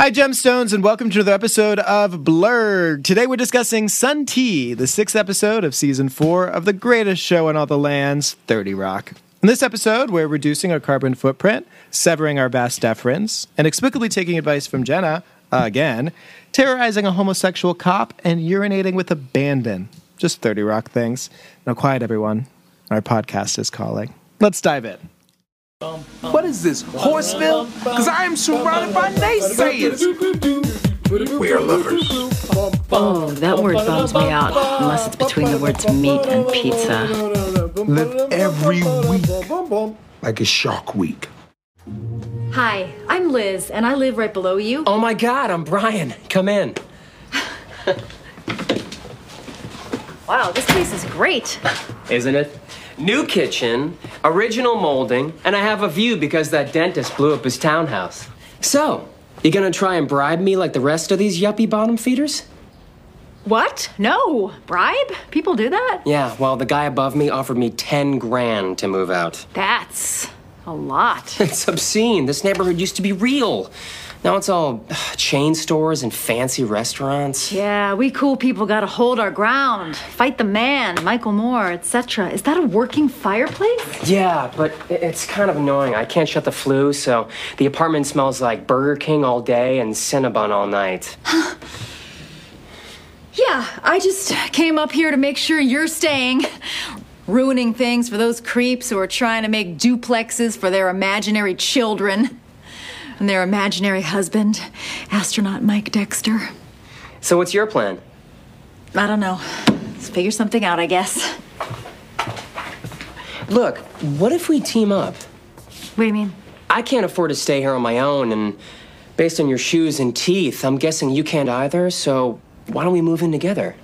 Hi, Gemstones, and welcome to another episode of Blurred. Today we're discussing Sun Tea, the sixth episode of season four of the greatest show in all the lands, 30 Rock. In this episode, we're reducing our carbon footprint, severing our vast deference, and explicitly taking advice from Jenna, again, terrorizing a homosexual cop, and urinating with abandon. Just 30 Rock things. Now, quiet, everyone. Our podcast is calling. Let's dive in. What is this, Horseville? Because I am surrounded by naysayers. We are lovers. Oh, that word bums me out, unless it's between the words meat and pizza. Live every week like a shark week. Hi, I'm Liz, and I live right below you. Oh my god, I'm Brian. Come in. Wow, this place is great. Isn't it? New kitchen, original molding, and I have a view because that dentist blew up his townhouse. So, you gonna try and bribe me like the rest of these yuppie bottom feeders? What? No. Bribe? People do that? Yeah, well, the guy above me offered me 10 grand to move out. That's a lot. It's obscene. This neighborhood used to be real. Now it's all chain stores and fancy restaurants. yeah, we cool people gotta hold our ground. Fight the man, Michael Moore, etc. Is that a working fireplace? Yeah, but it's kind of annoying. I can't shut the flue, so the apartment smells like Burger King all day and Cinnabon all night. Yeah, I just came up here to make sure you're staying. Ruining things for those creeps who are trying to make duplexes for their imaginary children. And their imaginary husband, astronaut Mike Dexter. So what's your plan? I don't know. Let's figure something out, I guess. Look, what if we team up? What do you mean? I can't afford to stay here on my own, and based on your shoes and teeth, I'm guessing you can't either, so why don't we move in together?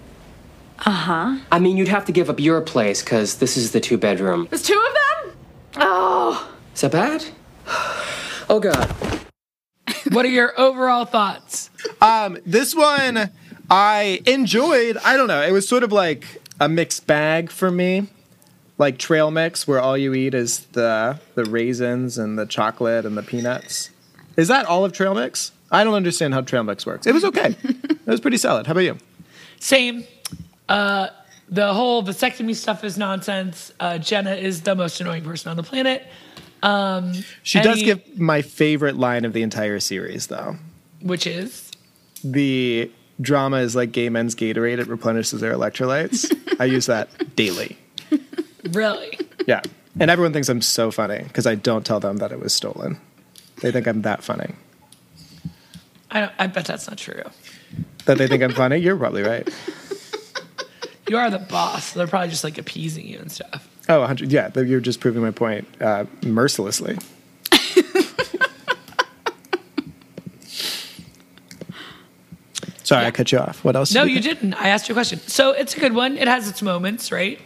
Uh huh. I mean, you'd have to give up your place, because this is the two bedroom. There's two of them? Oh. Is that bad? Oh, God. What are your overall thoughts? Um, this one I enjoyed. I don't know. It was sort of like a mixed bag for me, like trail mix, where all you eat is the the raisins and the chocolate and the peanuts. Is that all of trail mix? I don't understand how trail mix works. It was okay. it was pretty solid. How about you? Same. Uh, the whole vasectomy stuff is nonsense. Uh, Jenna is the most annoying person on the planet. Um, She does any- give my favorite line of the entire series, though. which is The drama is like gay men's Gatorade. It replenishes their electrolytes. I use that daily. really. Yeah. And everyone thinks I'm so funny because I don't tell them that it was stolen. They think I'm that funny. I, don't, I bet that's not true. That they think I'm funny? You're probably right. You are the boss. They're probably just like appeasing you and stuff. Oh, 100. Yeah, you're just proving my point uh, mercilessly. Sorry, I cut you off. What else? No, did you didn't. I asked you a question. So it's a good one. It has its moments, right?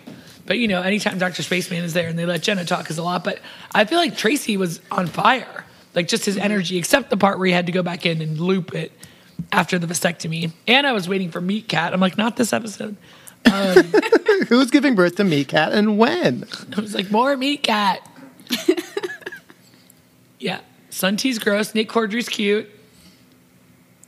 But you know, anytime Dr. Spaceman is there and they let Jenna talk is a lot. But I feel like Tracy was on fire. Like just his energy, except the part where he had to go back in and loop it after the vasectomy. And I was waiting for Meat Cat. I'm like, not this episode. Who's giving birth to me, cat, and when? I was like, more Meat Cat. yeah. Sun Tea's gross. Nick Corddry's cute.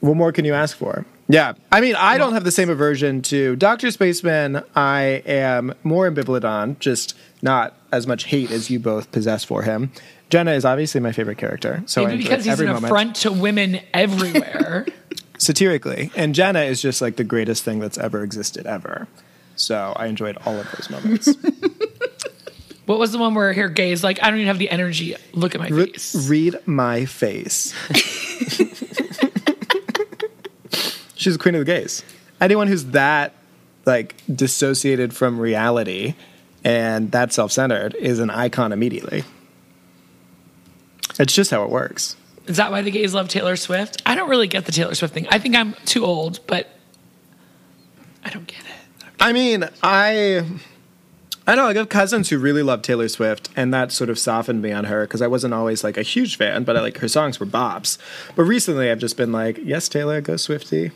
What more can you ask for? Yeah. I mean, I don't have the same aversion to Dr. Spaceman. I am more ambivalent on, just not as much hate as you both possess for him. Jenna is obviously my favorite character. So I Maybe enjoyed because he's every an moment. affront to women everywhere. satirically. And Jenna is just like the greatest thing that's ever existed ever. So I enjoyed all of those moments. what was the one where her gay is like, I don't even have the energy. Look at my Re- face. read my face. She's the queen of the gays. Anyone who's that like dissociated from reality and that self-centered is an icon immediately. It's just how it works. Is that why the gays love Taylor Swift? I don't really get the Taylor Swift thing. I think I'm too old, but I don't get it. I mean, I I know I have cousins who really love Taylor Swift, and that sort of softened me on her because I wasn't always like a huge fan, but I like her songs were bops. But recently, I've just been like, yes, Taylor, go Swifty.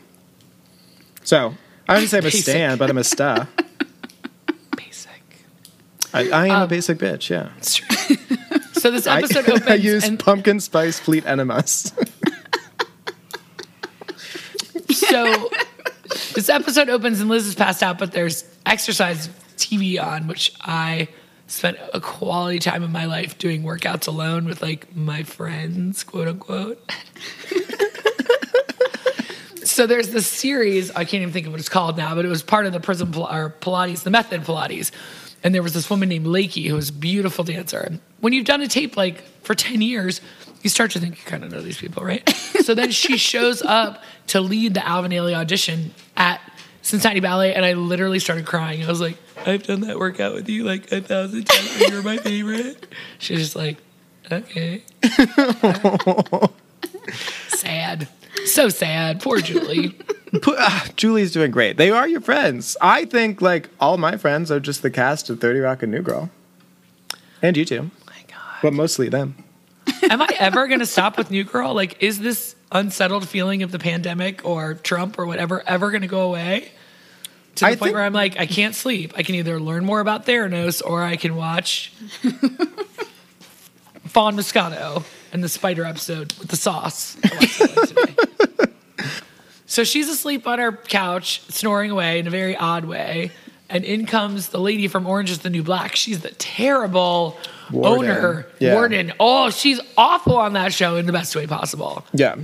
So I wouldn't say I'm a Basic. stan, but I'm a star. Basic. I, I am a um, basic bitch. Yeah, so this I, episode opens I use and pumpkin spice fleet enemas. So this episode opens and Liz is passed out, but there's exercise TV on, which I spent a quality time of my life doing workouts alone with like my friends, quote unquote. so there's this series, I can't even think of what it's called now, but it was part of the Prism Pil- or Pilates, the Method Pilates. And there was this woman named Lakey who was a beautiful dancer. And when you've done a tape like for 10 years, you start to think you kind of know these people, right? so then she shows up to lead the Alvin Ailey audition at Cincinnati Ballet, and I literally started crying. I was like, I've done that workout with you like a thousand times, you're my favorite. She's just like, okay. sad. So sad. Poor Julie. Ah, Julie's doing great. They are your friends. I think like all my friends are just the cast of 30 Rock and New Girl. And you too. my God. But mostly them. Am I ever going to stop with New Girl? Like, is this unsettled feeling of the pandemic or Trump or whatever ever going to go away? To the I point think- where I'm like, I can't sleep. I can either learn more about Theranos or I can watch Fawn Moscato and the spider episode with the sauce. I watched that one today. so she's asleep on her couch, snoring away in a very odd way. And in comes the lady from Orange is the New Black. She's the terrible Warden. owner, Yeah. warden. Oh, she's awful on that show in the best way possible. Yeah.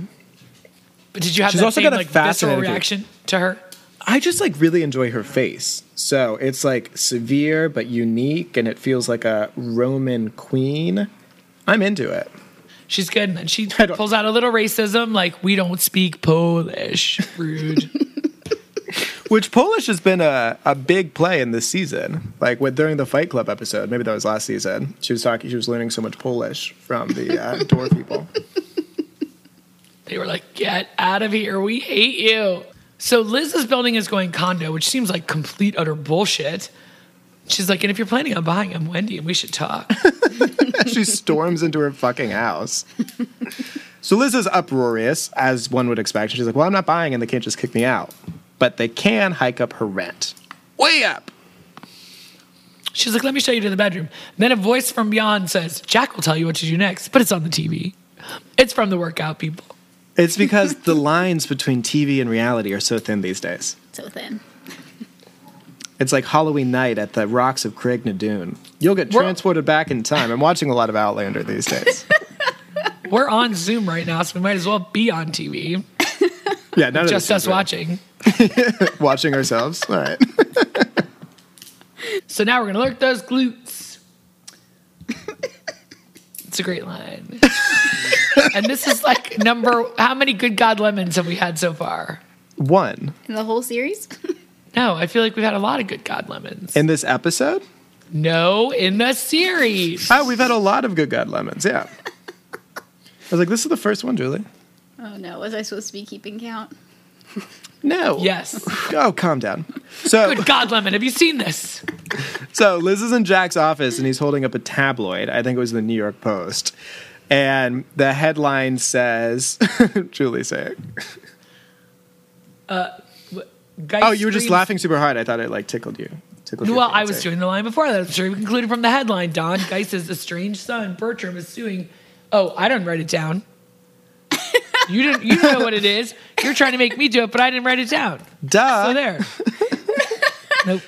But did you have She's that also same got a like visceral fascinating- reaction to her? I just like really enjoy her face. So it's like severe but unique and it feels like a Roman queen. I'm into it. She's good, and then she pulls out a little racism, like we don't speak Polish. Rude. Which Polish has been a, a big play in this season. Like with during the Fight Club episode, maybe that was last season. She was talking. She was learning so much Polish from the uh, door people. they were like, "Get out of here! We hate you." So Liz's building is going condo, which seems like complete utter bullshit. She's like, "And if you're planning on buying, I'm Wendy, and we should talk." she storms into her fucking house. So Liz is uproarious, as one would expect. She's like, "Well, I'm not buying, and they can't just kick me out, but they can hike up her rent, way up." She's like, "Let me show you to the bedroom." Then a voice from beyond says, "Jack will tell you what to do next," but it's on the TV. It's from the workout people. It's because the lines between TV and reality are so thin these days. So thin. It's like Halloween night at the rocks of Craigh na Dun. You'll get We're- transported back in time. I'm watching a lot of Outlander these days. We're on Zoom right now, so we might as well be on TV. Yeah, none Just of us this is real. watching. watching ourselves. All right. So now we're gonna lurk those glutes. it's a great line. and this is like number how many good God lemons have we had so far? One In the whole series? No, I feel like we've had a lot of good God lemons. in this episode. no, in the series. Oh, we've had a lot of good God lemons. Yeah. I was like, this is the first one, Julie. oh no, was I supposed to be keeping count? No. Yes. Oh, calm down. So, Good God lemon, have you seen this? so Liz is in Jack's office and he's holding up a tabloid. I think it was the New York Post. And the headline says, Julie, say it. Uh, Guy Oh, you were just laughing super hard. I thought it like tickled you. Tickled Well, I was doing the line before that. I'm sure we concluded from the headline. Don Geiss's estranged son, Bertram, is suing. Oh, I didn't write it down. you didn't. You know what it is. You're trying to make me do it, but I didn't write it down. Duh. So there. nope.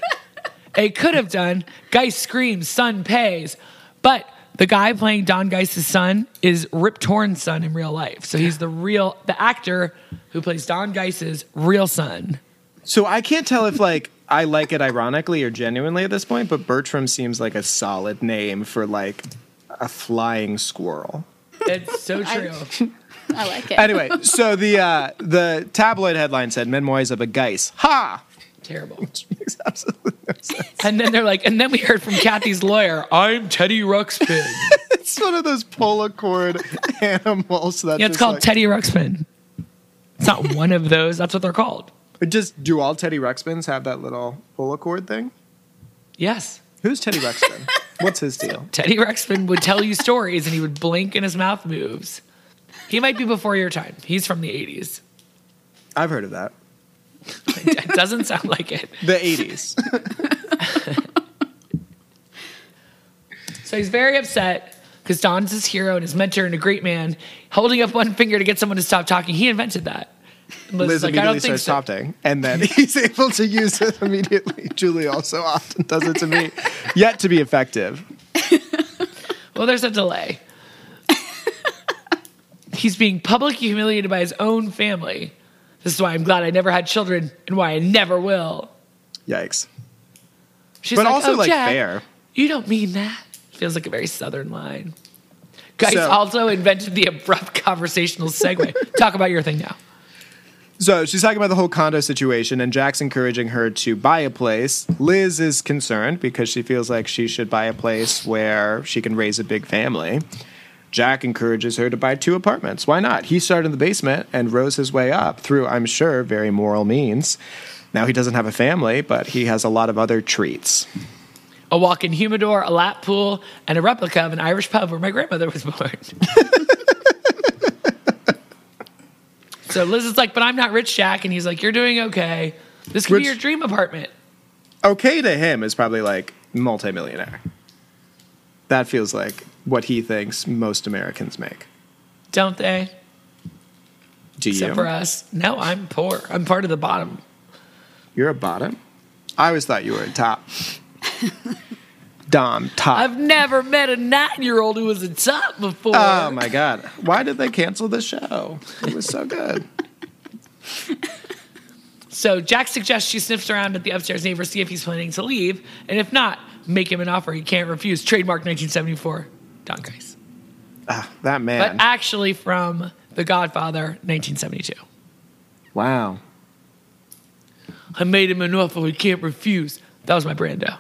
It could have done. Geiss screams, son pays. But the guy playing Don Geiss's son is Rip Torn's son in real life. So he's the real, the actor who plays Don Geiss's real son. So I can't tell if like I like it ironically or genuinely at this point, but Bertram seems like a solid name for like a flying squirrel. It's so true. I like it. Anyway, so the uh, the tabloid headline said Memoirs of a Geiss. Ha! Terrible. Makes absolutely no sense. And then they're like, and then we heard from Kathy's lawyer, I'm Teddy Ruxpin. It's one of those polar cord animals that Yeah, it's called like- Teddy Ruxpin. It's not one of those. That's what they're called. Just do all Teddy Ruxpins have that little polar cord thing? Yes. Who's Teddy Ruxpin? What's his deal? Teddy Ruxpin would tell you stories and he would blink and his mouth moves. He might be before your time. He's from the 80s. I've heard of that. It doesn't sound like it. The 80s. So he's very upset because Don's his hero and his mentor and a great man, holding up one finger to get someone to stop talking. He invented that. Liz Liz like, I immediately starts so. taunting, and then he's able to use it immediately. Julie also often does it to me, yet to be effective. Well, there's a delay. He's being publicly humiliated by his own family. This is why I'm glad I never had children and why I never will. Yikes! She's But like, also, "Oh, like, Jack, fair. You don't mean that. Feels like a very southern line. Guys So- also invented the abrupt conversational segue. Talk about your thing now. So she's talking about the whole condo situation, and Jack's encouraging her to buy a place. Liz is concerned because she feels like she should buy a place where she can raise a big family. Jack encourages her to buy two apartments. Why not? He started in the basement and rose his way up through, I'm sure, very moral means. Now he doesn't have a family, but he has a lot of other treats. A walk-in humidor, a lap pool, and a replica of an Irish pub where my grandmother was born. so Liz is like, but I'm not rich, Jack. And he's like, you're doing okay. This could Rich- be your dream apartment. Okay to him is probably like multimillionaire. That feels like what he thinks most Americans make. Don't they? Do Except you? for us. No, I'm poor. I'm part of the bottom. You're a bottom? I always thought you were a top. Dom, top. I've never met a nine-year-old who was a top before. oh my God. Why did they cancel the show? It was so good. So Jack suggests she sniffs around at the upstairs neighbor, see if he's planning to leave, and if not, make him an offer he can't refuse. Trademark 1974, Don Geiss. Ah, that man. But actually from The Godfather, 1972. wow. I made him an offer he can't refuse. That was my Brando.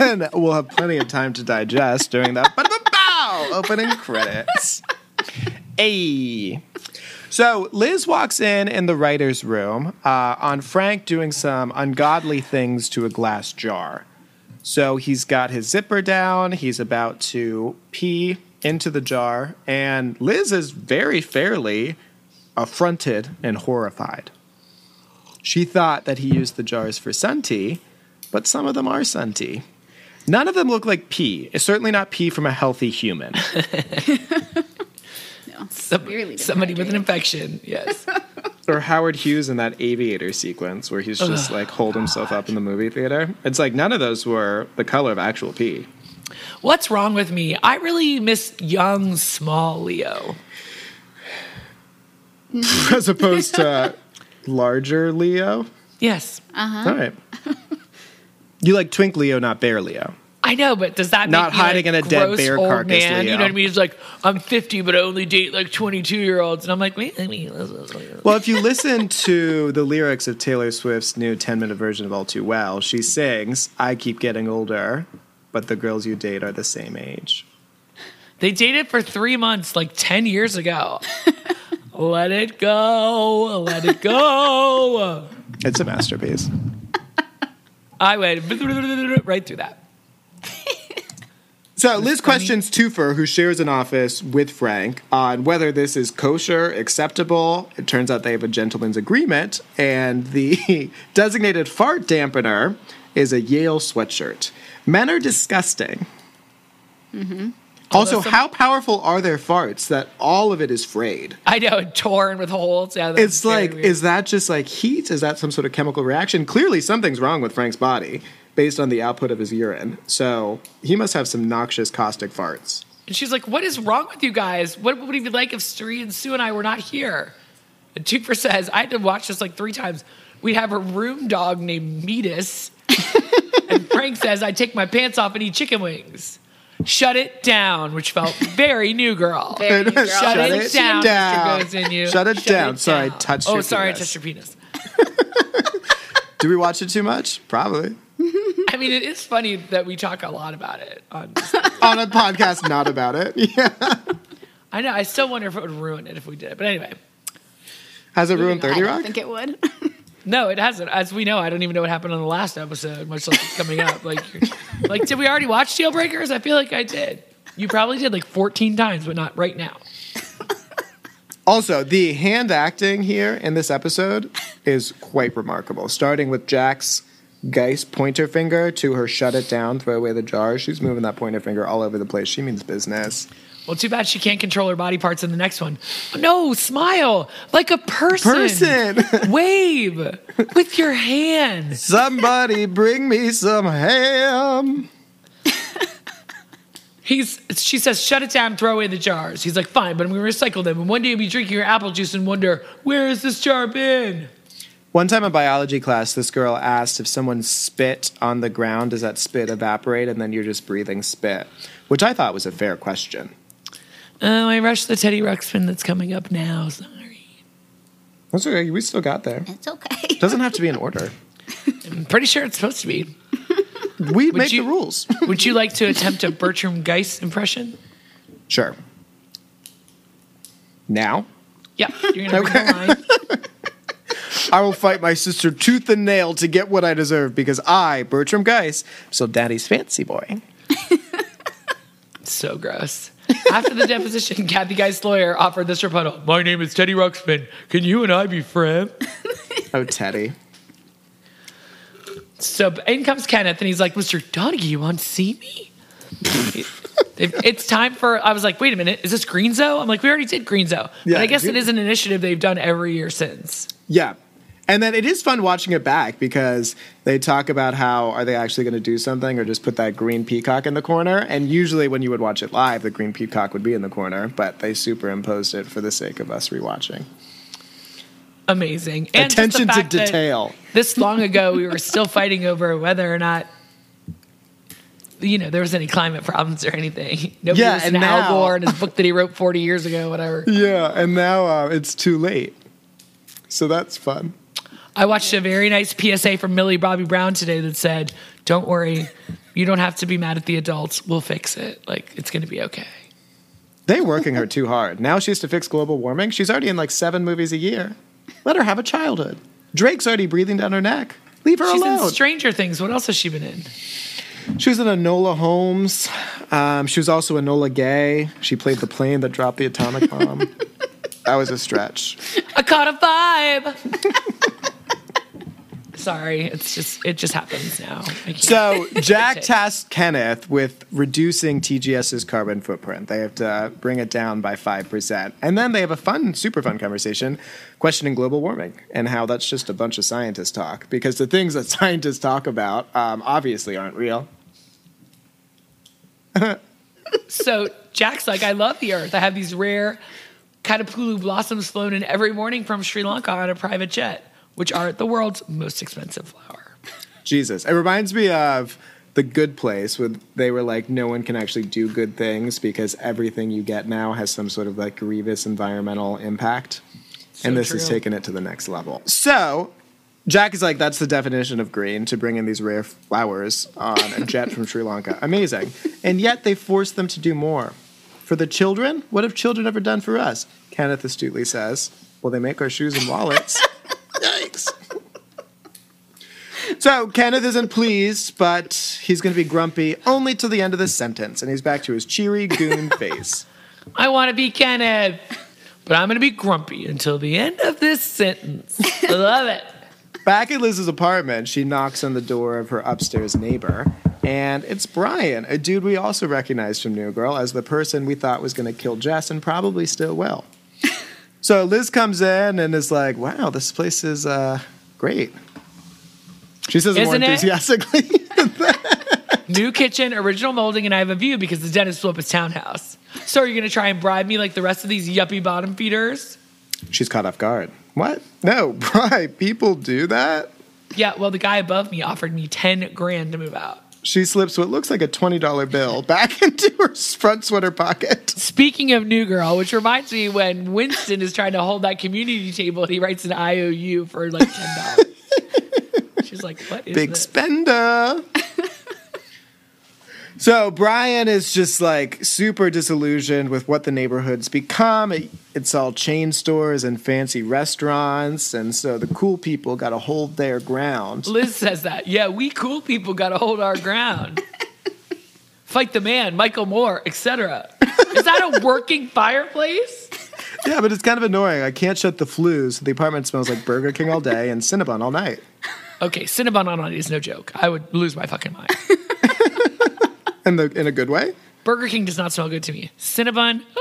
And we'll have plenty of time to digest during that ba-da-ba-bow opening credits. Hey. So Liz walks in in the writer's room uh, on Frank doing some ungodly things to a glass jar. So he's got his zipper down, he's about to pee into the jar, and Liz is very fairly affronted and horrified. She thought that he used the jars for sun tea, but some of them are sun tea. None of them look like pee. It's certainly not pee from a healthy human. No, Some- somebody with an infection. Yes. or Howard Hughes in that aviator sequence where he's just like hold himself up in the movie theater. It's like none of those were the color of actual pee. What's wrong with me? I really miss young, small Leo. As opposed to larger Leo. Yes. All right. You like Twink Leo, not Bear Leo. I know, but does that Not hiding like, in a dead bear carcass, man? You know what I mean? It's like I'm 50, but I only date like 22 year olds, and I'm like, wait, I mean, Well, if you listen to the lyrics of Taylor Swift's new 10 minute version of All Too Well, she sings, I keep getting older, but the girls you date are the same age. they dated for three months, like 10 years ago. let it go, let it go. It's a masterpiece. I went right through that. So Liz questions Toofer, who shares an office with Frank, on whether this is kosher, acceptable. It turns out they have a gentleman's agreement, and the designated fart dampener is a Yale sweatshirt. Men are disgusting. Mm-hmm. Also, how powerful are their farts that all of it is frayed? I know, torn with holes. Yeah, It's like, weird. is that just like heat? Is that some sort of chemical reaction? Clearly, something's wrong with Frank's body based on the output of his urine. So he must have some noxious, caustic farts. And she's like, What is wrong with you guys? What would it be like if Cerie and Sue and I were not here? And Toofer says, I had to watch this like three times. We have a room dog named Metis. and Frank says, I take my pants off and eat chicken wings. Shut it down, which felt very new girl. Very new girl. Shut, Shut it, it down, down. Mr. Goes in you. Shut it down. Sorry, I touched Oh, your sorry, I touched your penis. Do we watch it too much? Probably. I mean, it is funny that we talk a lot about it. On, On a podcast not about it. Yeah. I know. I still wonder if it would ruin it if we did. But anyway, Has it ruined I 30 don't think it would. No, it hasn't. As we know, I don't even know what happened on the last episode, much less it's coming up. Like, like, did we already watch Deal Breakers? I feel like I did. You probably did like 14 times, but not right now. Also, the hand acting here in this episode is quite remarkable. Starting with Jack's Geist pointer finger to her shut it down, throw away the jar. She's moving that pointer finger all over the place. She means business. Well, too bad she can't control her body parts in the next one. No, smile like a person. Person. Wave with your hand. Somebody bring me some ham. He's. She says, "Shut it down. Throw away the jars." He's like, "Fine, but I'm going to recycle them." And one day you'll be drinking your apple juice and wonder, "Where has this jar been?" One time in biology class, this girl asked if someone spit on the ground, does that spit evaporate and then you're just breathing spit? Which I thought was a fair question. Oh, I rushed the Teddy Ruxpin that's coming up now. Sorry. That's okay. We still got there. It's okay. Doesn't have to be in order. I'm pretty sure it's supposed to be. We make you- the rules. Would you like to attempt a Bertram Geist impression? Sure. Now, Yeah. You're gonna bring the line. I will fight my sister tooth and nail to get what I deserve because I, Bertram Geiss, am still daddy's fancy boy. So gross. After the deposition, Kathy Geist's lawyer offered this rebuttal. My name is Teddy Ruxpin. Can you and I be friends? Oh, Teddy. So in comes Kenneth, and he's like, Mr. Donaghy, you want to see me? It- it's time for. I was like, wait a minute, is this Greenzo? I'm like, we already did Greenzo. Yeah, but I guess Green- it is an initiative they've done every year since. Yeah. And then it is fun watching it back because they talk about how are they actually going to do something or just put that green peacock in the corner. And usually when you would watch it live, the green peacock would be in the corner, but they superimposed it for the sake of us rewatching. Amazing. And Attention to detail. This long ago, we were still fighting over whether or not. You know, there was any climate problems or anything. Nobody Yeah, and Al now- Gore and his book that he wrote 40 years ago, whatever. Yeah, and now uh, it's too late. So that's fun. I watched a very nice PSA from Millie Bobby Brown today that said, "Don't worry, you don't have to be mad at the adults. We'll fix it. Like it's going to be okay." They're working her too hard. Now she has to fix global warming. She's already in like seven movies a year. Let her have a childhood. Drake's already breathing down her neck. Leave her She's alone. She's in Stranger Things. What else has she been in? She was in Enola Holmes. Um, she was also Enola Gay. She played the plane that dropped the atomic bomb. that was a stretch. I caught a vibe. Sorry, it's just it just happens now. So Jack tasked Kenneth with reducing TGS's carbon footprint. They have to bring it down by 5%. And then they have a fun, super fun conversation questioning global warming and how that's just a bunch of scientists talk. Because the things that scientists talk about um, obviously aren't real. So Jack's like, I love the earth. I have these rare Kadupul blossoms flown in every morning from Sri Lanka on a private jet, which are the world's most expensive flower. Jesus. It reminds me of The Good Place, where they were like, no one can actually do good things because everything you get now has some sort of like grievous environmental impact. and this is taking it to the next level. So Jack is like, that's the definition of green to bring in these rare flowers on a jet from Sri Lanka. Amazing. And yet they force them to do more. For the children, what have children ever done for us? Kenneth astutely says, well, they make our shoes and wallets. Yikes. So Kenneth isn't pleased, but he's going to be grumpy only till the end of this sentence, and he's back to his cheery goon face. I want to be Kenneth, but I'm going to be grumpy until the end of this sentence. I love it. Back at Liz's apartment, she knocks on the door of her upstairs neighbor, and it's Brian, a dude we also recognized from New Girl as the person we thought was going to kill Jess and probably still will. so Liz comes in and is like, "Wow, this place is uh, great." She says it more Isn't it? enthusiastically. New kitchen, original molding, and I have a view because the dentist blew up his townhouse. So are you going to try and bribe me like the rest of these yuppie bottom feeders? She's caught off guard. What? No, Brian. People do that. Yeah, well, the guy above me offered me 10 grand to move out. She slips what looks like a $20 bill back into her front sweater pocket. Speaking of New Girl, which reminds me when Winston is trying to hold that community table and he writes an IOU for like $10. She's like, what is Big this? spender. so Brian is just like super disillusioned with what the neighborhood's become. It- It's all chain stores and fancy restaurants, and so the cool people got to hold their ground. Liz says that. Yeah, we cool people got to hold our ground. Fight the man, Michael Moore, etc. Is that a working fireplace? Yeah, but it's kind of annoying. I can't shut the flues. The apartment smells like Burger King all day and Cinnabon all night. Okay, Cinnabon on it is no joke. I would lose my fucking mind. In the in a good way. Burger King does not smell good to me. Cinnabon. Ah!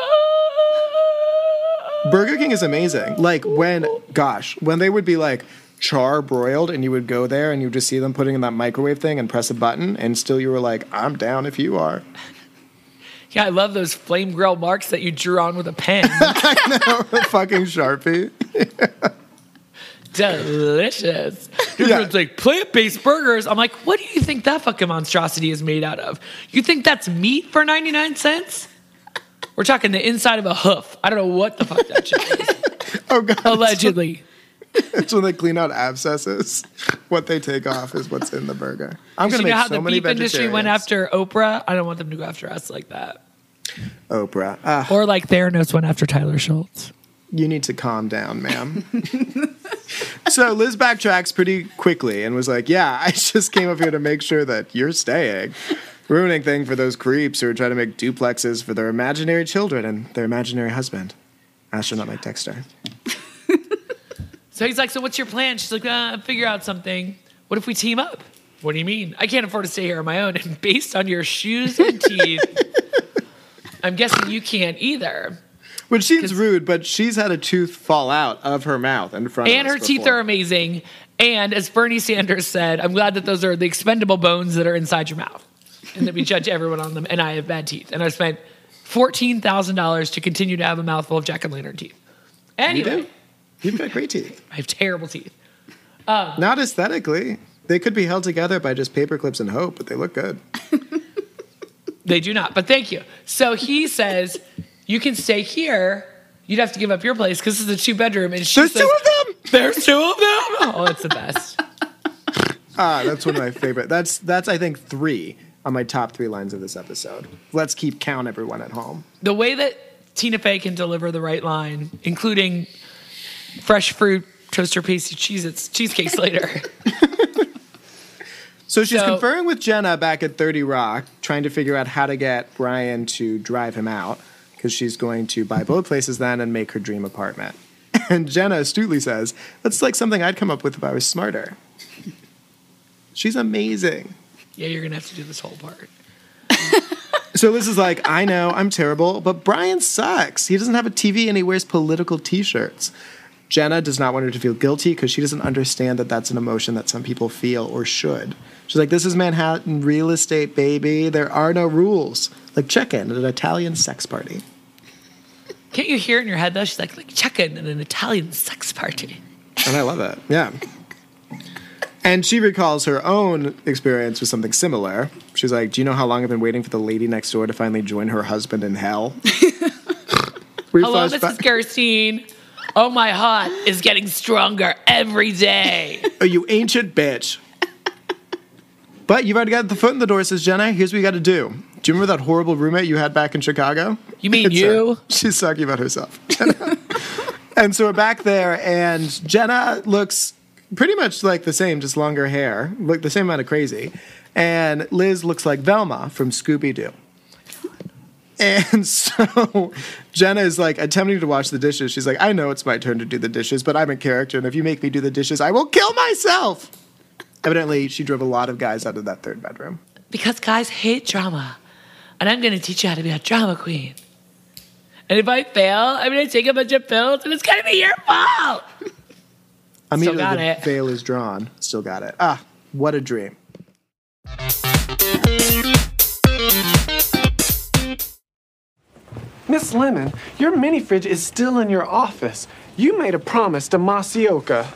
Burger King is amazing. Like when, gosh, when they would be like char broiled and you would go there and you would just see them putting in that microwave thing and press a button and still you were like, I'm down if you are. Yeah, I love those flame grill marks that you drew on with a pen. I know, fucking Sharpie. Delicious. Yeah. It's like plant based burgers. I'm like, what do you think that fucking monstrosity is made out of? You think that's meat for 99 cents? We're talking the inside of a hoof. I don't know what the fuck that shit is. Oh god. Allegedly. It's when they clean out abscesses. What they take off is what's in the burger. I'm you know make how so the many beef industry went after Oprah? I don't want them to go after us like that. Oprah. Ah, Or like Theranos went after Tyler Shultz. you need to calm down, ma'am. so Liz backtracks pretty quickly and was like, "Yeah, I just came up here to make sure that you're staying." Ruining thing for those creeps who are trying to make duplexes for their imaginary children and their imaginary husband, astronaut Mike Dexter. So he's like, So what's your plan? She's like, uh, Figure out something. What if we team up? What do you mean? I can't afford to stay here on my own. And based on your shoes and teeth, I'm guessing you can't either. Which seems rude, but she's had a tooth fall out of her mouth in front And of And her teeth are amazing. And as Bernie Sanders said, I'm glad that those are the expendable bones that are inside your mouth and that we judge everyone on them. And I have bad teeth. And I spent $14,000 to continue to have a mouthful of jack o' lantern teeth. You do. You've got great teeth. I have terrible teeth. Um, not aesthetically. They could be held together by just paper clips and hope, but they look good. They do not, but thank you. So he says, You can stay here. You'd have to give up your place because this is a two bedroom. And she There's says, two of them. There's two of them. Oh, that's the best. Ah, that's one of my favorite. That's that's I think three on my top three lines of this episode. Let's keep count, everyone at home. The way that Tina Fey can deliver the right line, including fresh fruit, toaster pastry, cheese, it's cheesecakes later. So she's So- conferring with Jenna back at 30 Rock, trying to figure out how to get Brian to drive him out because she's going to buy both places then and make her dream apartment. And Jenna astutely says, That's like something I'd come up with if I was smarter. She's amazing. yeah, you're gonna have to do this whole part. So Liz is like, I know, I'm terrible, but Brian sucks. He doesn't have a TV and he wears political t shirts. Jenna does not want her to feel guilty because she doesn't understand that that's an emotion that some people feel or should. She's like, This is Manhattan real estate, baby. There are no rules. Like check in at an Italian sex party. Can't you hear it in your head though? She's like, like check-in at an Italian sex party. And I love it. Yeah. And she recalls her own experience with something similar. She's like, Do you know how long I've been waiting for the lady next door to finally join her husband in hell? we Hello, Mrs. back- Gerstein. Oh, my heart is getting stronger every day. Oh, you ancient bitch. But you've already got the foot in the door, says Jenna. Here's what you got to do. Do you remember that horrible roommate you had back in Chicago? You mean It's you? her. She's talking about herself. Jenna. and so we're back there, and Jenna looks pretty much like the same, just longer hair, look the same amount of crazy. And Liz looks like Velma from Scooby Doo. And so Jenna is like attempting to wash the dishes. She's like, I know it's my turn to do the dishes, but I'm a character, and if you make me do the dishes, I will kill myself. Evidently, she drove a lot of guys out of that third bedroom. Because guys hate drama. And I'm going to teach you how to be a drama queen. And if I fail, I'm going to take a bunch of pills and it's going to be your fault. Immediately, got the it. veil is drawn. Still got it. Ah, what a dream. Miss Lemon, your mini fridge is still in your office. You made a promise to Masioka.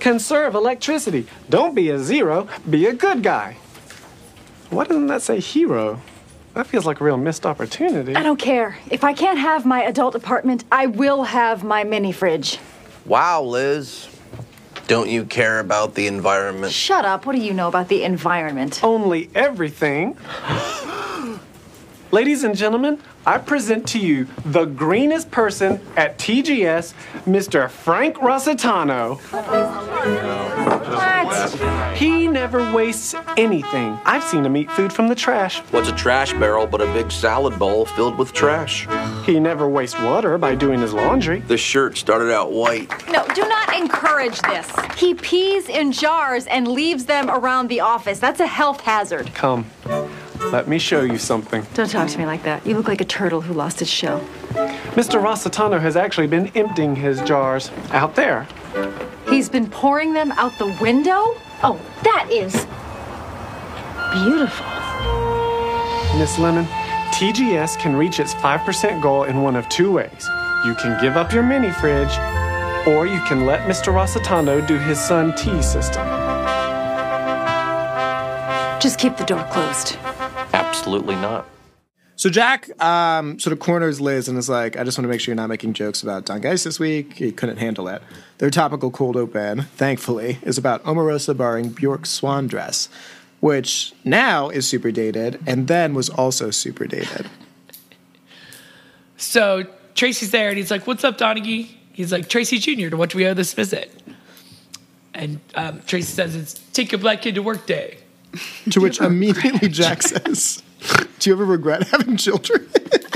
Conserve electricity. Don't be a zero, be a good guy. Why doesn't that say hero? That feels like a real missed opportunity. I don't care. If I can't have my adult apartment, I will have my mini fridge. Wow, Liz. Don't you care about the environment? Shut up. What do you know about the environment? Only everything. Ladies and gentlemen, I present to you the greenest person at TGS, Mr. Frank Rossitano. What? He never wastes anything. I've seen him eat food from the trash. What's a trash barrel but a big salad bowl filled with trash? He never wastes water by doing his laundry. The shirt started out white. No, do not encourage this. He pees in jars and leaves them around the office. That's a health hazard. Come. Let me show you something. Don't talk to me like that. You look like a turtle who lost its shell. Mr. Rossitano has actually been emptying his jars out there. He's been pouring them out the window? Oh, that is beautiful. Miss Lemon, TGS can reach its 5% goal in one of two ways. You can give up your mini fridge, or you can let Mr. Rossitano do his Sun Tea system. Just keep the door closed. Absolutely not. So Jack um, sort of corners Liz and is like, I just want to make sure you're not making jokes about Don Geiss this week. He couldn't handle it. Their topical cold open, thankfully, is about Omarosa barring Bjork's swan dress, which now is super dated and then was also super dated. So Tracy's there and he's like, What's up, Donaghy? He's like, Tracy Jr., to what do we owe this visit? And um, Tracy says, It's take your black kid to work day. To which immediately Jack says, Do you ever regret having children?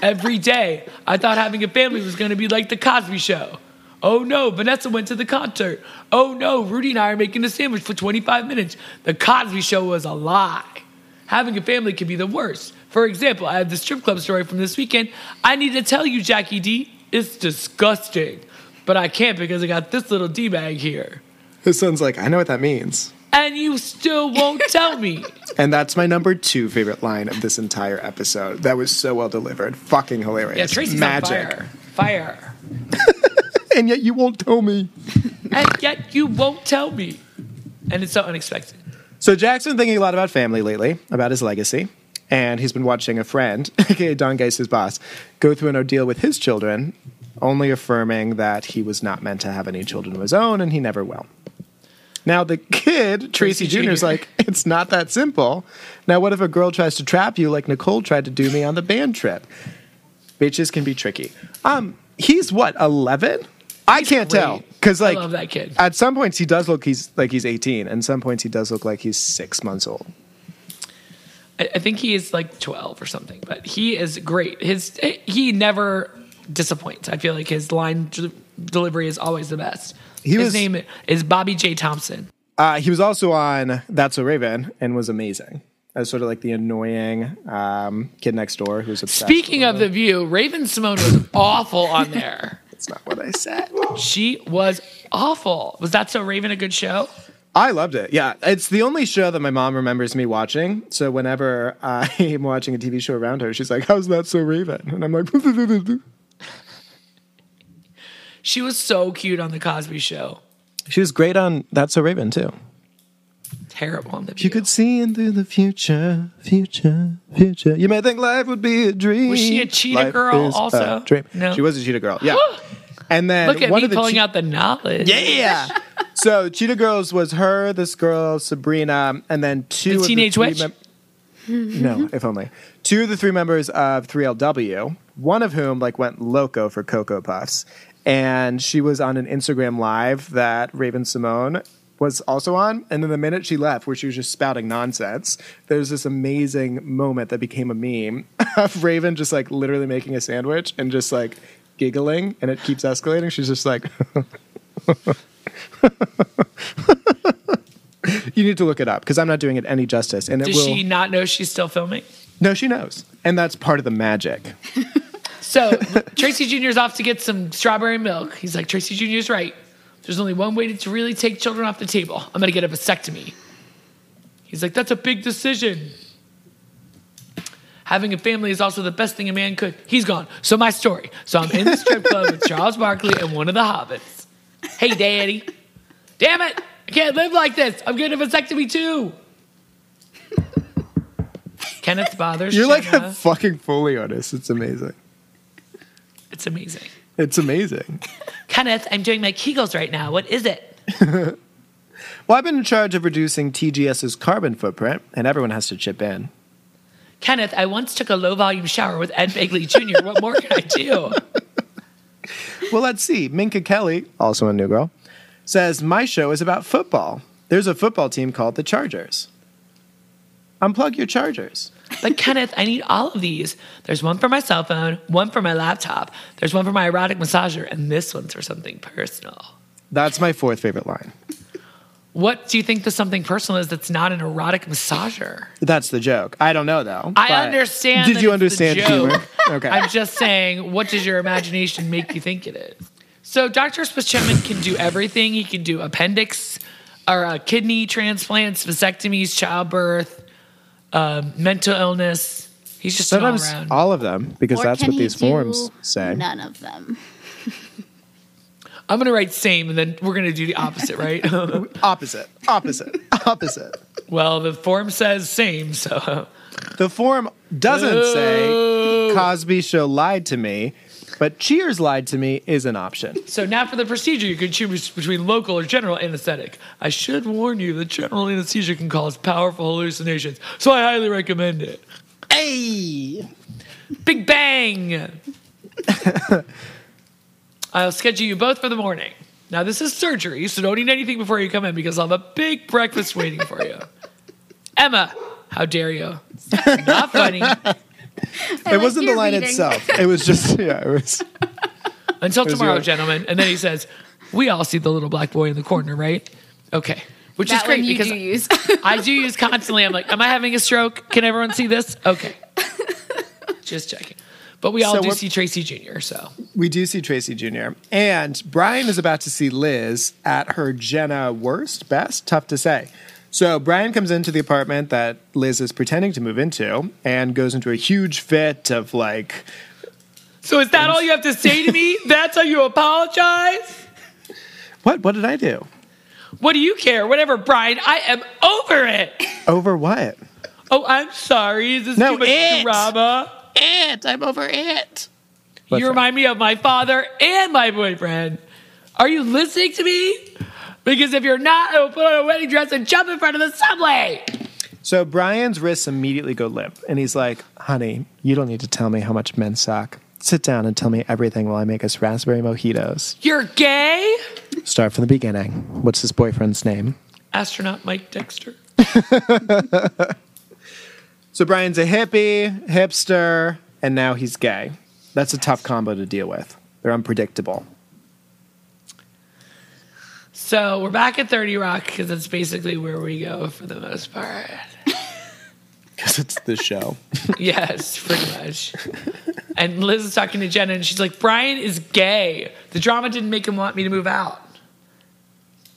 Every day, I thought having a family was going to be like the Cosby Show. Oh no, Vanessa went to the concert. Oh no, Rudy and I are making a sandwich for 25 minutes. The Cosby Show was a lie. Having a family can be the worst. For example, I have the strip club story from this weekend. I need to tell you, Jackie D, it's disgusting. But I can't because I got this little D bag here. His son's like, I know what that means. And you still won't tell me. And that's my number two favorite line of this entire episode. That was so well delivered. Fucking hilarious. Yeah, Tracy's Magic. on fire. Fire. and yet you won't tell me. and yet you won't tell me. And it's so unexpected. So Jack's been thinking a lot about family lately, about his legacy. And he's been watching a friend, aka Don Geiss's boss, go through an ordeal with his children, only affirming that he was not meant to have any children of his own and he never will. Now the kid, Tracy, Tracy Jr. is like, it's not that simple. Now what if a girl tries to trap you like Nicole tried to do me on the band trip? Bitches can be tricky. Um, he's what, eleven? I can't great. tell. Because like I love that kid. at some points he does look he's like he's 18, and some points he does look like he's six months old. I, I think he is like 12 or something, but he is great. His he never disappoints. I feel like his line d- delivery is always the best. He his was- name is Bobb'e J. Thompson. Uh, he was also on That's So Raven and was amazing. As sort of like the annoying um, kid next door who's obsessed. Speaking of the view, Raven-Symoné was awful on there. That's not what I said. She was awful. Was that so Raven a good show? I loved it. Yeah, it's the only show that my mom remembers me watching. So whenever I am watching a TV show around her, she's like, "How's that so Raven?" And I'm like, She was so cute on the Cosby Show. she was great on That's So Raven too. Terrible on the If you could see into the future, future, future, you may think life would be a dream. Was she a cheetah Life girl is a also? dream. No. She was a cheetah girl. Yeah. and then Look at one me of the pulling che- out the knowledge. Yeah. so Cheetah Girls was her, this girl, Sabrina, and then two The of Teenage the three Witch? no, if only. Two of the three members of 3LW, one of whom like went loco for Cocoa Puffs. And she was on an Instagram live that Raven-Symoné was also on. And then the minute she left, where she was just spouting nonsense, there's this amazing moment that became a meme of Raven just like literally making a sandwich and just like giggling and it keeps escalating. She's just like You need to look it up because I'm not doing it any justice. And it Does will she not know she's still filming? No, she knows. And that's part of the magic. So Tracy Jr.'s off to get some strawberry milk. He's like, Tracy Jr.'s right. There's only one way to really take children off the table. I'm gonna get a vasectomy. He's like, that's a big decision. Having a family is also the best thing a man could. He's gone. So my story. So I'm in the strip club with Charles Barkley and one of the hobbits. Hey, Daddy. Damn it! I can't live like this. I'm getting a vasectomy too. Kenneth bothers. You're like Jenna. a fucking Foley artist. It's amazing. It's amazing. It's amazing. Kenneth, I'm doing my Kegels right now. What is it? Well, I've been in charge of reducing TGS's carbon footprint, and everyone has to chip in. Kenneth, I once took a low volume shower with Ed Begley Jr. What more can I do? Well, let's see. Minka Kelly, also a new girl, says My show is about football. There's a football team called the Chargers. Unplug your Chargers. But Kenneth, I need all of these. There's one for my cell phone, one for my laptop, there's one for my erotic massager, and this one's for something personal. That's my fourth favorite line. What do you think the something personal is that's not an erotic massager? That's the joke. I don't know though. I understand. Did you understand joke. humor? Okay. I'm just saying, what does your imagination make you think it is? So Dr. Spaceman can do everything. He can do appendix or uh, kidney transplants, vasectomies, childbirth, um, mental illness. He's just an all Sometimes around. all of them, because Or that's what these forms say. None of them. I'm gonna write same, and then we're gonna do the opposite, right? opposite, opposite, opposite. well, the form says same, so The form doesn't Oh. say Cosby Show lied to me, but Cheers lied to me is an option. So now for the procedure, you can choose between local or general anesthetic. I should warn you that general anesthesia can cause powerful hallucinations, so I highly recommend it. Hey! Big bang! I'll schedule you both for the morning. Now, this is surgery, so don't eat anything before you come in because I'll have a big breakfast waiting for you. Emma, how dare you? Not funny. it wasn't the line itself. It was just yeah. It was Until It was tomorrow, your- gentlemen. And then he says, "We all see the little black boy in the corner, right?" Okay, which that is great you because do use. I do use constantly. I'm like, "Am I having a stroke? Can everyone see this?" Okay, just checking. But we all So do see Tracy Jr. So we do see Tracy Jr. and Brian is about to see Liz at her Jenna worst, best, tough to say. So Brian comes into the apartment that Liz is pretending to move into and goes into a huge fit of like, So is that all you have to say to me? That's how you apologize? what? What did I do? What do you care? Whatever, Brian. I am over it. Over what? Oh, I'm sorry. Is this No, too much it. drama? It. I'm over it. you remind me of my father and my boyfriend. Are you listening to me? Because if you're not, I will put on a wedding dress and jump in front of the subway. So Brian's wrists immediately go limp, and he's like, "Honey, you don't need to tell me how much men suck. Sit down and tell me everything while I make us raspberry mojitos. You're gay? Start from the beginning. What's his boyfriend's name?" Astronaut Mike Dexter. So Brian's a hippie, hipster, and now he's gay. That's a tough combo to deal with. They're unpredictable. So we're back at 30 Rock because that's basically where we go for the most part. Because it's the show. yes, pretty much. And Liz is talking to Jenna and she's like, Brian is gay. The drama didn't make him want me to move out.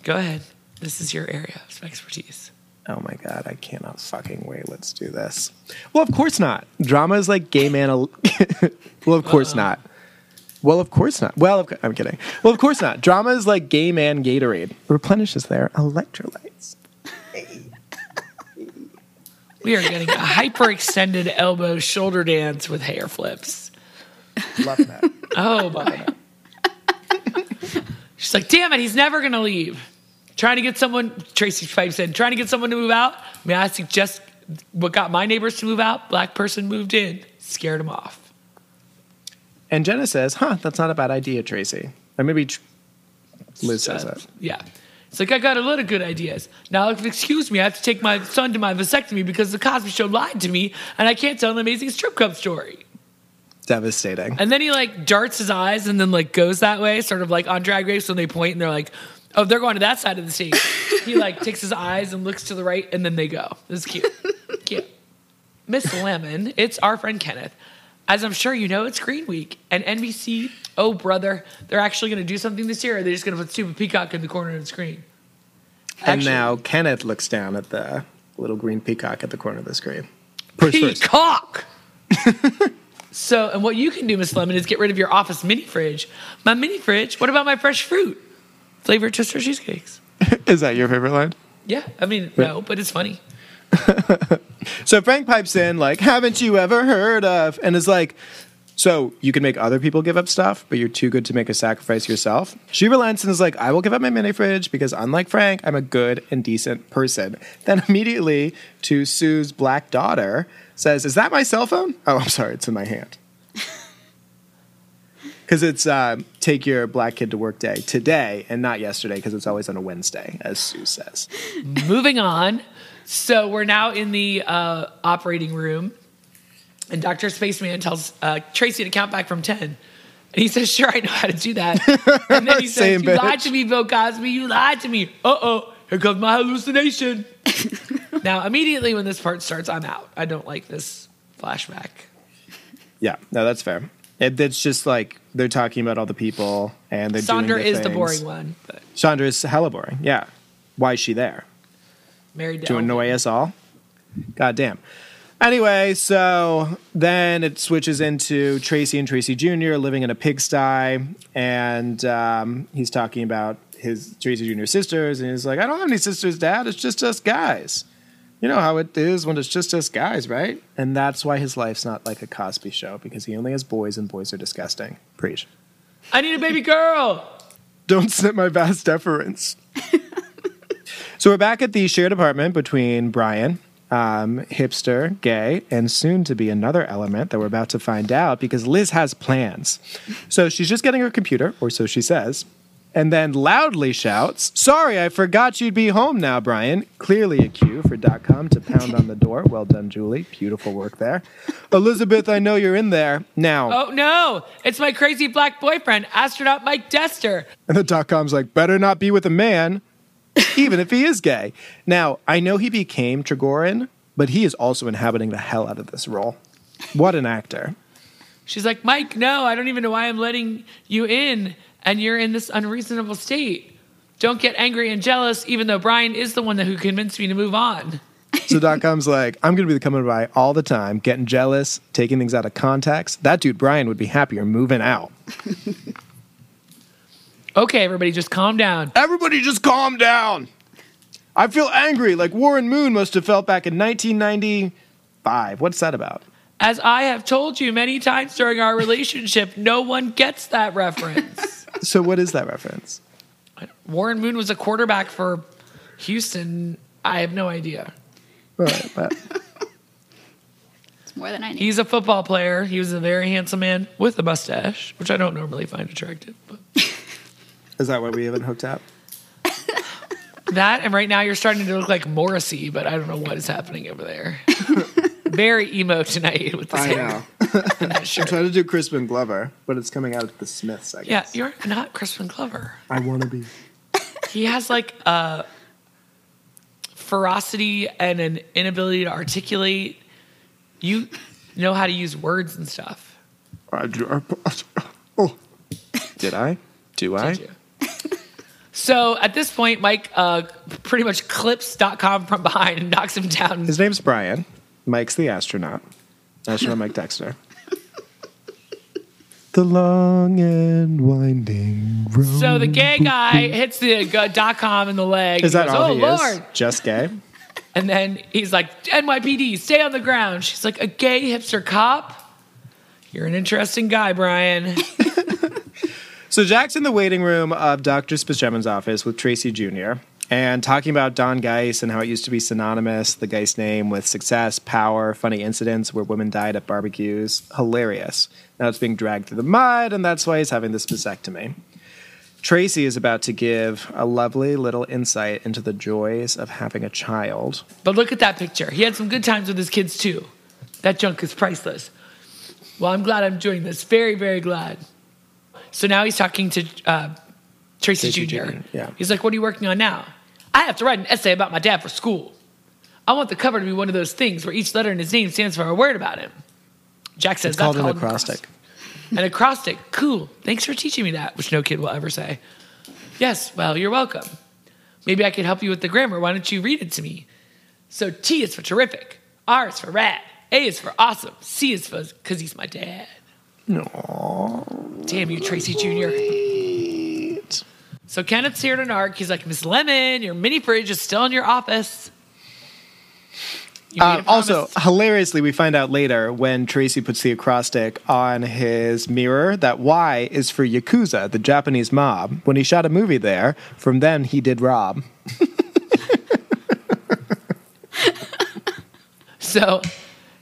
Go ahead. This is your area of expertise. Oh my god, I cannot fucking wait. Let's do this. Well, of course not. Drama is like gay man. al- well, of course not. Well, of course not. Well, of, I'm kidding. Well, of course not. Drama is like gay man Gatorade. Replenishes their electrolytes. We are getting a hyperextended elbow shoulder dance with hair flips. Love that. Oh my. She's like, damn it, he's never gonna leave. Trying to get someone, Tracy pipes in, trying to get someone to move out. May I suggest what got my neighbors to move out? Black person moved in, scared him off. And Jenna says, "Huh, that's not a bad idea, Tracy." Or maybe Tr- Liz says that. Yeah. It's like, I got a lot of good ideas. Now, if excuse me, I have to take my son to my vasectomy because the Cosby Show lied to me and I can't tell an amazing strip club story. Devastating. And then he like darts his eyes and then like goes that way, sort of like on Drag Race when they point and they're like, oh, they're going to that side of the stage. he like takes his eyes and looks to the right and then they go. This is cute. cute. Miss Lemon, it's our friend Kenneth. As I'm sure you know, it's Green Week and NBC. Oh, brother, they're actually going to do something this year. Or they're just going to put a stupid peacock in the corner of the screen. and now Kenneth looks down at the little green peacock at the corner of the screen. Push. Peacock. so, and what you can do, Miss Lemon, is get rid of your office mini fridge. My mini fridge. What about my fresh fruit? Flavored toaster cheesecakes. Is that your favorite line? Yeah, I mean, no, but it's funny. So Frank pipes in like, "Haven't you ever heard of?" and is like, "So you can make other people give up stuff, but you're too good to make a sacrifice yourself." She relents and is like, "I will give up my mini fridge because unlike Frank, I'm a good and decent person." Then immediately to Sue's black daughter says, "Is that my cell phone?" Oh, I'm sorry, it's in my hand. Because it's uh, take your black kid to work day today and not yesterday because it's always on a Wednesday, as Sue says. Moving on. So we're now in the uh, operating room, and Dr. Spaceman tells uh, Tracy to count back from 10. And he says, Sure, I know how to do that. And then he says, You lied to me, Bill Cosby. You lied to me. Uh oh. Here comes my hallucination. now, immediately when this part starts, I'm out. I don't like this flashback. Yeah, no, that's fair. It, it's just like they're talking about all the people and they're Sandra doing the is the things. boring one, but Chandra is hella boring. Yeah. Why is she there? Married to, to Elvin. annoy us all. God damn. Anyway, so then it switches into Tracy and Tracy Jr. living in a pigsty, and um, he's talking about his Tracy Jr. sisters, and he's like, "I don't have any sisters, Dad. It's just us guys. You know how it is when it's just us guys, right?" And that's why his life's not like a Cosby show because he only has boys, and boys are disgusting. Preach. I need a baby girl. Don't snip my vas deferens. So we're back at the shared apartment between Brian, um, hipster, gay, and soon to be another element that we're about to find out because Liz has plans. So she's just getting her computer, or so she says, and then loudly shouts, Sorry, I forgot you'd be home now, Brian. Clearly a cue for .com to pound on the door. Well done, Julie. Beautiful work there. Elizabeth, I know you're in there. Now, Oh no, it's my crazy black boyfriend, astronaut Mike Dexter. And the dot com's like, better not be with a man, even if he is gay. Now, I know he became Trigorin, but he is also inhabiting the hell out of this role. What an actor. She's like, Mike, no, I don't even know why I'm letting you in, and you're in this unreasonable state. Don't get angry and jealous, even though Brian is the one that who convinced me to move on. So dot com's like, I'm going to be the coming by all the time, getting jealous, taking things out of context. That dude, Brian, would be happier moving out. Okay, everybody, just calm down. Everybody just calm down. I feel angry like Warren Moon must have felt back in 1995. What's that about? As I have told you many times during our relationship, no one gets that reference. So, what is that reference? Warren Moon was a quarterback for Houston. I have no idea. All right, but It's more than I knew. He's a football player. He was a very handsome man with a mustache, which I don't normally find attractive. But is that why we haven't hooked up? that, and right now you're starting to look like Morrissey, but I don't know what is happening over there. very emo tonight with this I hair. know. I'm trying to do Crispin Glover, but it's coming out at the Smiths, I guess. Yeah, guess. you're not Crispin Glover. I want to be. He has like a ferocity and an inability to articulate. You know how to use words and stuff. I do. Oh. Did I? Do I? Did you? So at this point, Mike uh, pretty much clips.com from behind and knocks him down. His name's Brian. Mike's the astronaut. Astronaut Mike Dexter. The long and winding road. So the gay guy hits the uh, dot com in the leg. Is that goes, all oh, he Lord. is? Just gay? And then he's like, NYPD, stay on the ground. She's like, a gay hipster cop? You're an interesting guy, Brian. So Jack's in the waiting room of Dr. Spaceman's office with Tracy Jr. and talking about Don Geiss and how it used to be synonymous, the Geiss name, with success, power, funny incidents where women died at barbecues. Hilarious. Now it's being dragged through the mud, and that's why he's having this vasectomy. Tracy is about to give a lovely little insight into the joys of having a child. But look at that picture. He had some good times with his kids too. That junk is priceless. Well, I'm glad I'm doing this. Very, very glad. So now he's talking to uh, Tracy, Tracy Jr. Jr., yeah. He's like, What are you working on now? I have to write an essay about my dad for school. I want the cover to be one of those things where each letter in his name stands for a word about him. Jack says It's called that's an called acrostic. An acrostic. Cool. Thanks for teaching me that, which no kid will ever say. Yes, well, you're welcome. Maybe I could help you with the grammar. Why don't you read it to me? So T is for terrific, R is for rad, A is for awesome, C is for because he's my dad. No. Damn you, Tracy Jr. So Kenneth's here to narc. He's like, Miss Lemon, your mini fridge is still in your office. You Uh, also, hilariously, we find out later when Tracy puts the acrostic on his mirror that Y is for Yakuza, the Japanese mob. When he shot a movie there, from then he did Rob. So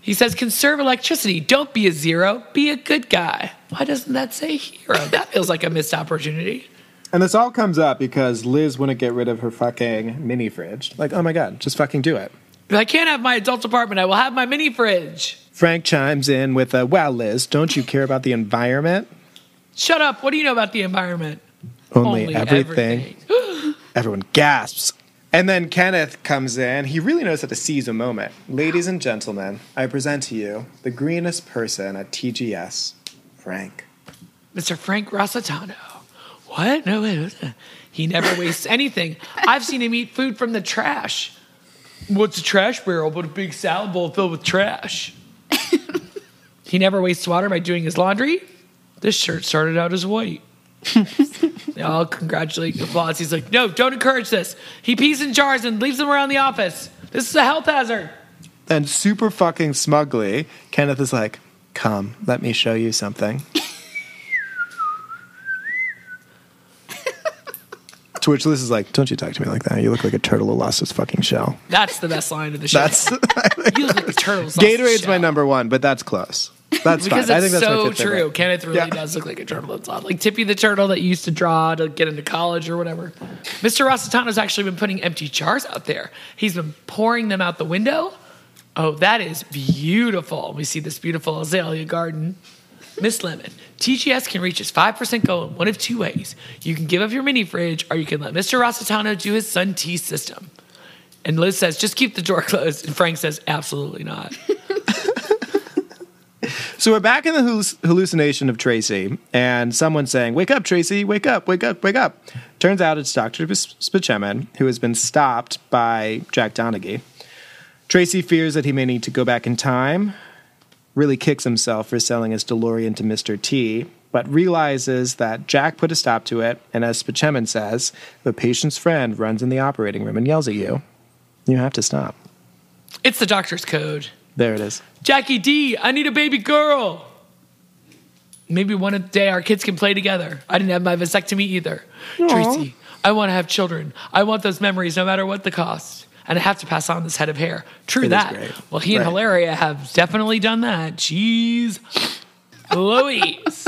he says, conserve electricity. Don't be a zero. Be a good guy. Why doesn't that say hero? That feels like a missed opportunity. And this all comes up because Liz wouldn't get rid of her fucking mini fridge. Like, oh my god, just fucking do it. If I can't have my adult apartment, I will have my mini fridge. Frank chimes in with a, "Wow, Liz, don't you care about the environment? Shut up. What do you know about the environment? Only, Only everything." Everyone gasps. And then Kenneth comes in. He really knows how to seize a moment. Ladies and gentlemen, I present to you the greenest person at TGS, Frank. Mr. Frank Rossitano. What? No, wait. what? He never wastes anything. I've seen him eat food from the trash. What's a trash barrel but a big salad bowl filled with trash? he never wastes water by doing his laundry. This shirt started out as white. They all congratulate the boss. He's like, no, don't encourage this. He pees in jars and leaves them around the office. This is a health hazard. And super fucking smugly, Kenneth is like, Come, let me show you something. to which Liz is like, Don't you talk to me like that. You look like a turtle who lost his fucking shell. That's the best line of the show. That's you look like a turtle. Gatorade's my number one, but that's close. That's because fine. I it's think that's so true. favorite. Kenneth really Yeah. does look like a turtle. It's odd. Like Tippy the turtle that you used to draw to get into college or whatever. Mr. Rossitano's actually been putting empty jars out there. He's been pouring them out the window. Oh, that is beautiful. We see this beautiful azalea garden. Miss Lemon, TGS can reach its 5% goal in one of two ways. You can give up your mini fridge, or you can let Mr. Rossitano do his Sun Tea system. And Liz says, just keep the door closed. And Frank says, absolutely not. So we're back in the hallucination of Tracy, and someone saying, "Wake up, Tracy! Wake up! Wake up! Wake up!" Turns out it's Doctor Spaceman who has been stopped by Jack Donaghy. Tracy fears that he may need to go back in time. Really kicks himself for selling his DeLorean to Mister T, but realizes that Jack put a stop to it. And as Spaceman says, if a patient's friend runs in the operating room and yells at you, you have to stop. It's the doctor's code. There it is. Jackie D, I need a baby girl. Maybe one day our kids can play together. I didn't have my vasectomy either. Tracy, I want to have children. I want those memories no matter what the cost. And I have to pass on this head of hair. True It that. Well, he and Right. Hilaria have definitely done that. Jeez. Louise.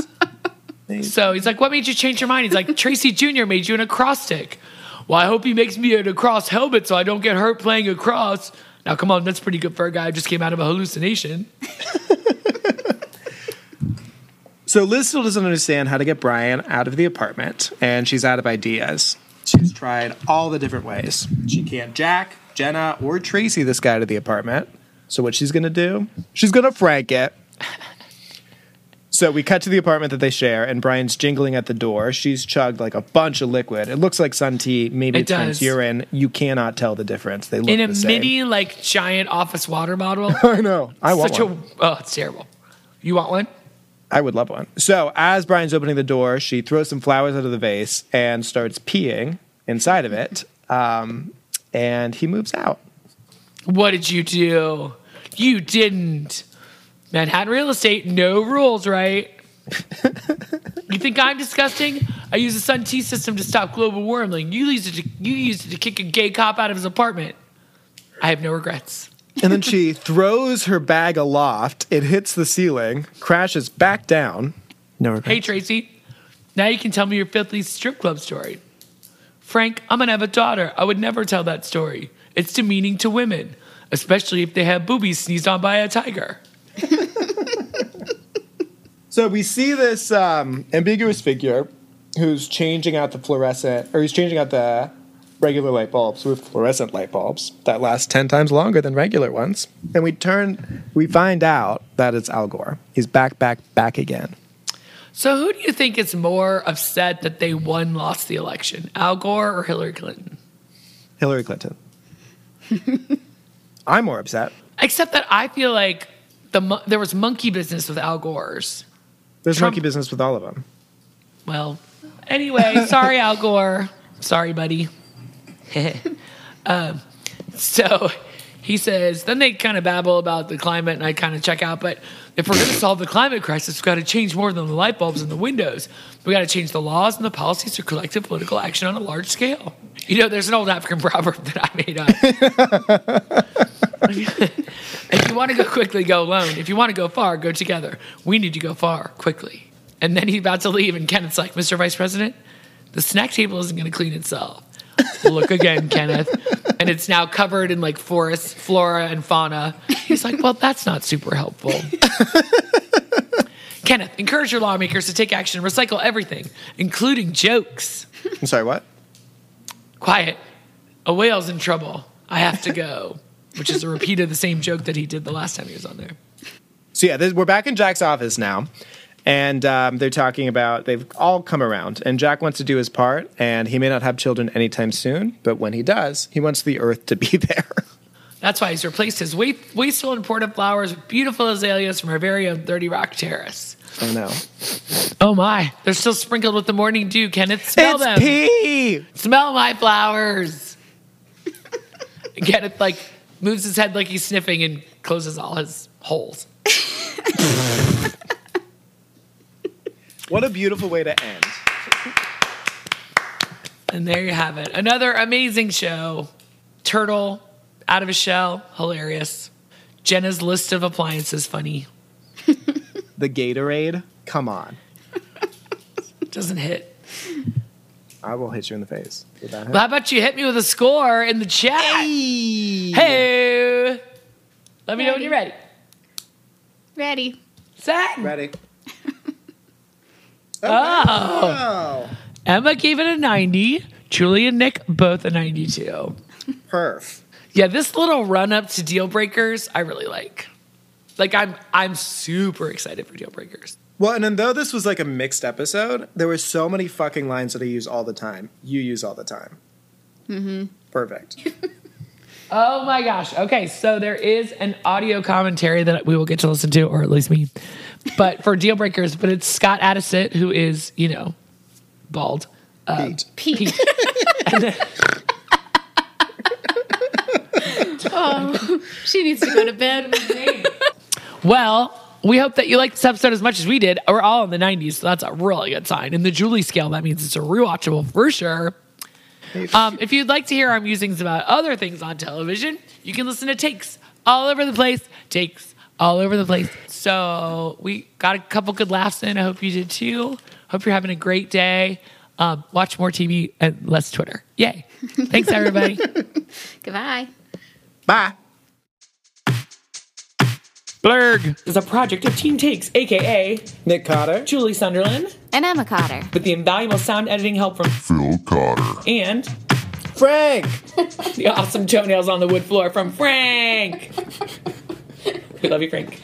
so he's like, What made you change your mind? He's like, Tracy Jr. made you an acrostic. Well, I hope he makes me an across helmet so I don't get hurt playing across. Now, come on, that's pretty good for a guy who just came out of a hallucination. So Liz still doesn't understand how to get Brian out of the apartment, and she's out of ideas. She's tried all the different ways. She can't Jack, Jenna, or Tracy this guy to the apartment. So what she's gonna do? She's gonna frank it. So we cut to the apartment that they share, and Brian's jingling at the door. She's chugged like a bunch of liquid. It looks like sun tea. Maybe It it's does. urine. You cannot tell the difference. They look in a the same. mini like giant office water bottle. I know. I want Such one. a oh, it's terrible. You want one? I would love one. So as Brian's opening the door, she throws some flowers out of the vase and starts peeing inside of it. Um, and he moves out. What did you do? You didn't. Manhattan real estate, no rules, right? you think I'm disgusting? I use the Sun Tea system to stop global warming. You used it to, you used it to kick a gay cop out of his apartment. I have no regrets. And then she throws her bag aloft. It hits the ceiling, crashes back down. No regrets. Hey. Tracy, now you can tell me your filthy strip club story. Frank, I'm gonna have a daughter. I would never tell that story. It's demeaning to women, especially if they have boobies sneezed on by a tiger. So we see this um, ambiguous figure who's changing out the fluorescent, or he's changing out the regular light bulbs with fluorescent light bulbs that last 10 times longer than regular ones. And we turn, we find out that it's Al Gore. He's back, back, back again. So who do you think is more upset that they won lost the election? Al Gore or Hillary Clinton? Hillary Clinton. I'm more upset. Except that I feel like the there was monkey business with Al Gore's. There's Trump- monkey business with all of them. Well, anyway, sorry Al Gore. Sorry, buddy. um, so he says, then they kind of babble about the climate, and I kind of check out. But if we're going to solve the climate crisis, we've got to change more than the light bulbs and the windows. We've got to change the laws and the policies for collective political action on a large scale. You know, there's an old African proverb that I made up. if you want to go quickly, go alone. If you want to go far, go together. We need to go far quickly. And then he's about to leave, and Kenneth's like, Mr. Vice President, the snack table isn't going to clean itself. Look again, Kenneth. And it's now covered in like forest, flora, and fauna. He's like, well, that's not super helpful. Kenneth, encourage your lawmakers to take action and recycle everything, including jokes. I'm sorry, what? Quiet. a whale's in trouble. I have to go, which is a repeat of the same joke that he did the last time he was on there. So yeah, this, we're back in Jack's office now, and um, they're talking about they've all come around, and Jack wants to do his part, and he may not have children anytime soon, but when he does, he wants the Earth to be there. That's why he's replaced his wa- wasteful imported flowers with beautiful azaleas from our very own 30 Rock Terrace. I know. Oh my, they're still sprinkled with the morning dew. Kenneth, smell It's them. pee. Smell my flowers. Kenneth like moves his head like he's sniffing and closes all his holes. What a beautiful way to end. And there you have it. Another amazing show. Turtle out of a shell, hilarious. Jenna's list of appliances, funny. The Gatorade. Come on, Doesn't hit. I will hit you in the face with that. Well, how about you hit me with a score in the chat? Hey. Let me know when you're ready. Ready. Set. Ready. Oh. Emma gave it a 90. Julie and Nick both a 92. Perf. Yeah, this little run up to deal breakers, I really like. Like I'm I'm super excited for deal breakers. Well, and then though this was like a mixed episode, there were so many fucking lines that I use all the time. You use all the time. Mm-hmm. Perfect. Oh my gosh. Okay, so there is an audio commentary that we will get to listen to, or at least me. But for deal breakers, but it's Scott Adsit, who is, you know, bald. Uh, Pete. Pete. And then- oh, she needs to go to bed. well, we hope that you liked this episode as much as we did. We're all in the 90s, so that's a really good sign. In the Julie scale, that means it's a rewatchable for sure. Um, if you'd like to hear our musings about other things on television, you can listen to Takes all over the place. Takes all over the place. So we got a couple good laughs in. I hope you did too. Hope you're having a great day. Um, watch more TV and less Twitter. Yay. Thanks, everybody. Goodbye. Bye. Blurg is a project of Team Takes, aka Nick Cotter, Julie Sunderland, And Emma Cotter. with the invaluable sound editing help from Phil Cotter. and Frank. the awesome toenails on the wood floor from Frank. we love you, Frank.